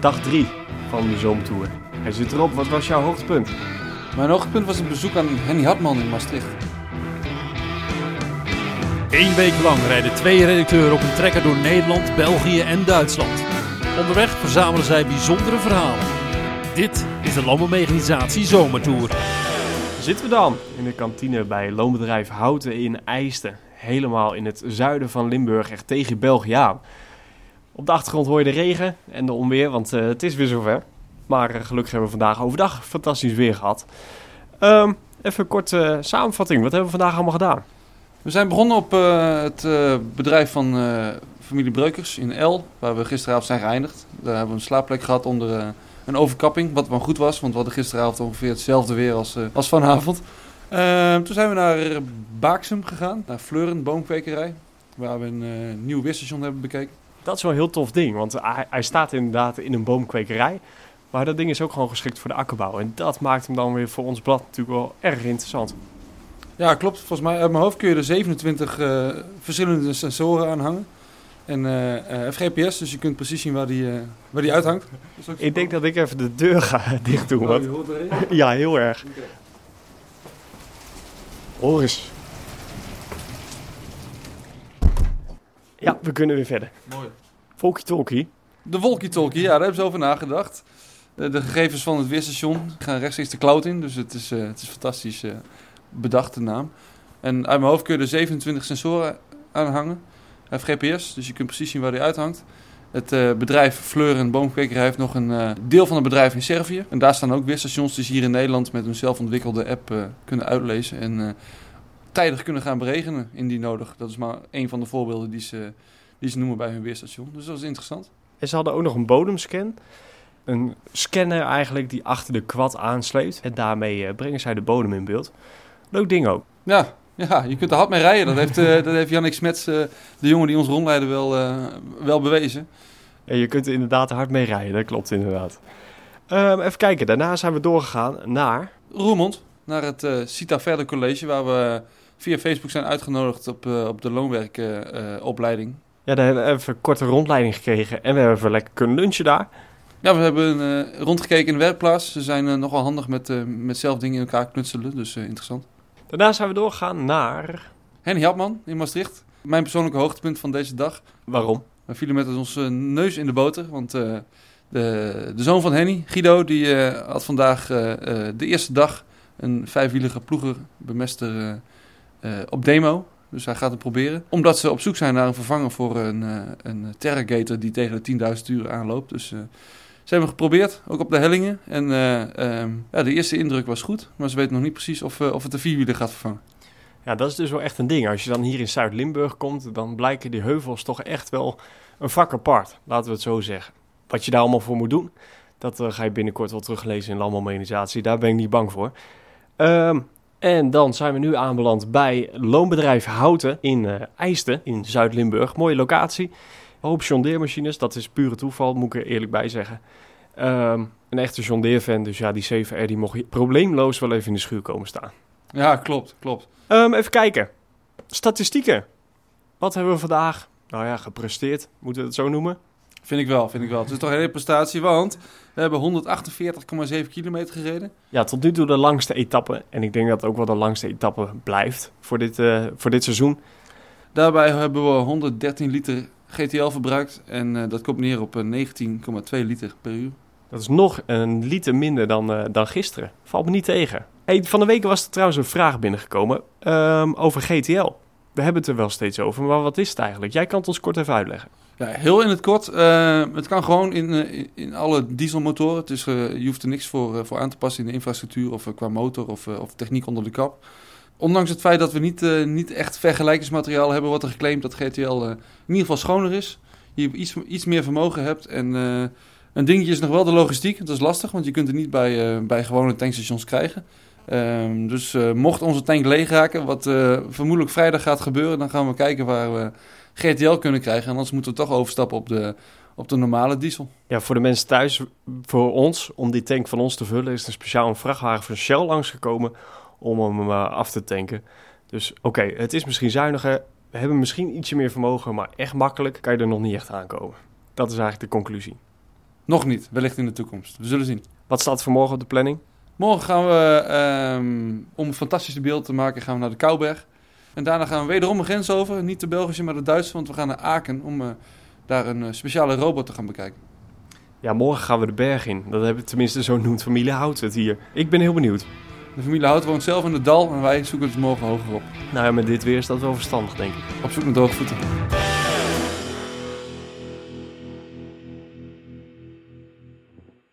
dag 3 van de Zoomtour. Hij zit erop, wat was jouw hoogtepunt? Mijn hoogtepunt was het bezoek aan Henny Hartman in Maastricht. Eén week lang rijden twee redacteuren op een trekker door Nederland, België en Duitsland. Onderweg verzamelen zij bijzondere verhalen. Dit is de Landbouwmechanisatie Zomertour. Zitten we dan in de kantine bij loonbedrijf Houten in IJsten. Helemaal in het zuiden van Limburg, echt tegen België aan. Op de achtergrond hoor je de regen en de onweer, want eh, het is weer zover. Maar eh, gelukkig hebben we vandaag overdag fantastisch weer gehad. Ehm, even een korte samenvatting. Wat hebben we vandaag allemaal gedaan? We zijn begonnen op eh, het eh, bedrijf van eh, familie Breukers in El, waar we gisteravond zijn geëindigd. Daar hebben we een slaapplek gehad onder eh, een overkapping, wat wel goed was, want we hadden gisteravond ongeveer hetzelfde weer als, eh, vanavond. Ehm, toen zijn we naar Baaksum gegaan, naar Fleuren, boomkwekerij, waar we een eh, nieuw weerstation hebben bekeken. Dat is wel een heel tof ding, want hij, hij staat inderdaad in een boomkwekerij. Maar dat ding is ook gewoon geschikt voor de akkerbouw. En dat maakt hem dan weer voor ons blad natuurlijk wel erg interessant. Ja, klopt. Volgens mij uit mijn hoofd kun je er 27 eh, verschillende sensoren aan hangen. En eh eh, hij heeft GPS, dus je kunt precies zien waar die, eh, waar die uithangt. Ik denk dat ik even de deur ga dicht doen. Oh, Want... je hoort erin? Ja, heel erg. Hoor eens. Ja, we kunnen weer verder. Mooi. Volkie talkie. De walkie-talkie, ja, daar hebben ze over nagedacht. De, gegevens van het weerstation gaan rechtstreeks de cloud in, dus het is, eh, het is fantastisch eh, bedacht, de naam. En uit mijn hoofd kun je er 27 sensoren aan hangen. Hij heeft GPS, dus je kunt precies zien waar hij uithangt. Het eh, bedrijf Fleur en Boomkwekerij heeft nog een eh, deel van het bedrijf in Servië. En daar staan ook weerstations die ze hier in Nederland met een zelfontwikkelde app eh, kunnen uitlezen. En eh, tijdig kunnen gaan beregenen, indien nodig. Dat is maar een van de voorbeelden die ze, die ze noemen bij hun weerstation. Dus dat is interessant. En ze hadden ook nog een bodemscan. Een scanner eigenlijk die achter de kwad aansleept. En daarmee eh, brengen zij de bodem in beeld. Leuk ding ook. Ja, ja, je kunt er hard mee rijden. Dat heeft, eh dat heeft Jannik Smets, eh, de jongen die ons rondleidde, wel, wel bewezen. En je kunt er inderdaad hard mee rijden, dat klopt inderdaad. Ehm, even kijken, daarna zijn we doorgegaan naar... Roermond, naar het Cita Verder College, waar we via Facebook zijn uitgenodigd op, eh, op de loonwerkopleiding. Ja, daar hebben we even een korte rondleiding gekregen. En we hebben even lekker kunnen lunchen daar. ja, we hebben eh, rondgekeken in de werkplaats. Ze zijn eh, nogal handig met, met zelf dingen in elkaar knutselen, dus interessant. Daarna zijn we doorgegaan naar... Henny Hapman in Maastricht, mijn persoonlijke hoogtepunt van deze dag. Waarom? We vielen met onze neus in de boter, want de, de zoon van Henny, Guido, die had vandaag de eerste dag een vijfwielige ploegerbemester eh, eh, op demo. Dus hij gaat het proberen. Omdat ze op zoek zijn naar een vervanger voor een, eh een Terragator die tegen de 10.000 uur aanloopt. Dus eh, ze hebben geprobeerd, ook op de hellingen. En eh, ehm, ja, de eerste indruk was goed, maar ze weten nog niet precies of, eh, of het de vierwieler gaat vervangen. Ja, dat is dus wel echt een ding. Als je dan hier in Zuid-Limburg komt, dan blijken die heuvels toch echt wel een vak apart. Laten we het zo zeggen. Wat je daar allemaal voor moet doen, dat eh, ga je binnenkort wel teruglezen in Landbouwmechanisatie. Daar ben ik niet bang voor. Ehm, en dan zijn we nu aanbeland bij loonbedrijf Houten in IJsten in Zuid-Limburg. Mooie locatie. Een hoop jondeermachines, dat is pure toeval, moet ik er eerlijk bij zeggen. Ehm, een echte jondeerfan, dus ja, die 7R die mocht probleemloos wel even in de schuur komen staan. Ja, klopt, klopt. Ehm, even kijken. Statistieken. Wat hebben we vandaag, nou ja, gepresteerd, moeten we het zo noemen? Vind ik wel, vind ik wel. Het is toch een hele prestatie, want we hebben 148,7 kilometer gereden. Ja, tot nu toe de langste etappe. En ik denk dat het ook wel de langste etappe blijft voor dit, eh, voor dit seizoen. Daarbij hebben we 113 liter GTL verbruikt en eh, dat komt neer op eh, 19,2 liter per uur. Dat is nog een liter minder dan, eh, dan gisteren. Valt me niet tegen. Hey, van de week was er trouwens een vraag binnengekomen ehm, over GTL. We hebben het er wel steeds over, maar wat is het eigenlijk? Jij kan het ons kort even uitleggen. Ja, heel in het kort. eh, het kan gewoon in, eh, in- alle dieselmotoren. Is, eh, je hoeft er niks voor, voor aan te passen in de infrastructuur of qua motor of, of techniek onder de kap. Ondanks het feit dat we niet, niet echt vergelijkingsmateriaal hebben, wordt er geclaimd dat GTL in ieder geval schoner is. Je iets, iets meer vermogen hebt. En een dingetje is nog wel de logistiek. Dat is lastig, want je kunt het niet bij, bij gewone tankstations krijgen. Ehm, dus eh, mocht onze tank leeg raken, wat eh, vermoedelijk vrijdag gaat gebeuren, dan gaan we kijken waar we GTL kunnen krijgen. En anders moeten we toch overstappen op de, op de normale diesel. Ja, voor de mensen thuis, voor ons, om die tank van ons te vullen, is er speciaal een vrachtwagen van Shell langsgekomen om hem eh, af te tanken. Dus oké, het is misschien zuiniger. We hebben misschien ietsje meer vermogen, maar echt makkelijk kan je er nog niet echt aankomen. Dat is eigenlijk de conclusie. Nog niet, wellicht in de toekomst. We zullen zien. Wat staat voor morgen op de planning? Morgen gaan we, ehm, om een fantastische beeld te maken, gaan we naar de Kouberg. En daarna gaan we wederom een grens over. Niet de Belgische, maar de Duitse. Want we gaan naar Aken om eh, daar een eh, speciale robot te gaan bekijken. Ja, morgen gaan we de berg in. Dat hebben tenminste zo noemt familie Hout het hier. Ik ben heel benieuwd. De familie Hout woont zelf in het dal en wij zoeken het morgen hoger op. Nou ja, met dit weer is dat wel verstandig, denk ik. Op zoek naar droge voeten.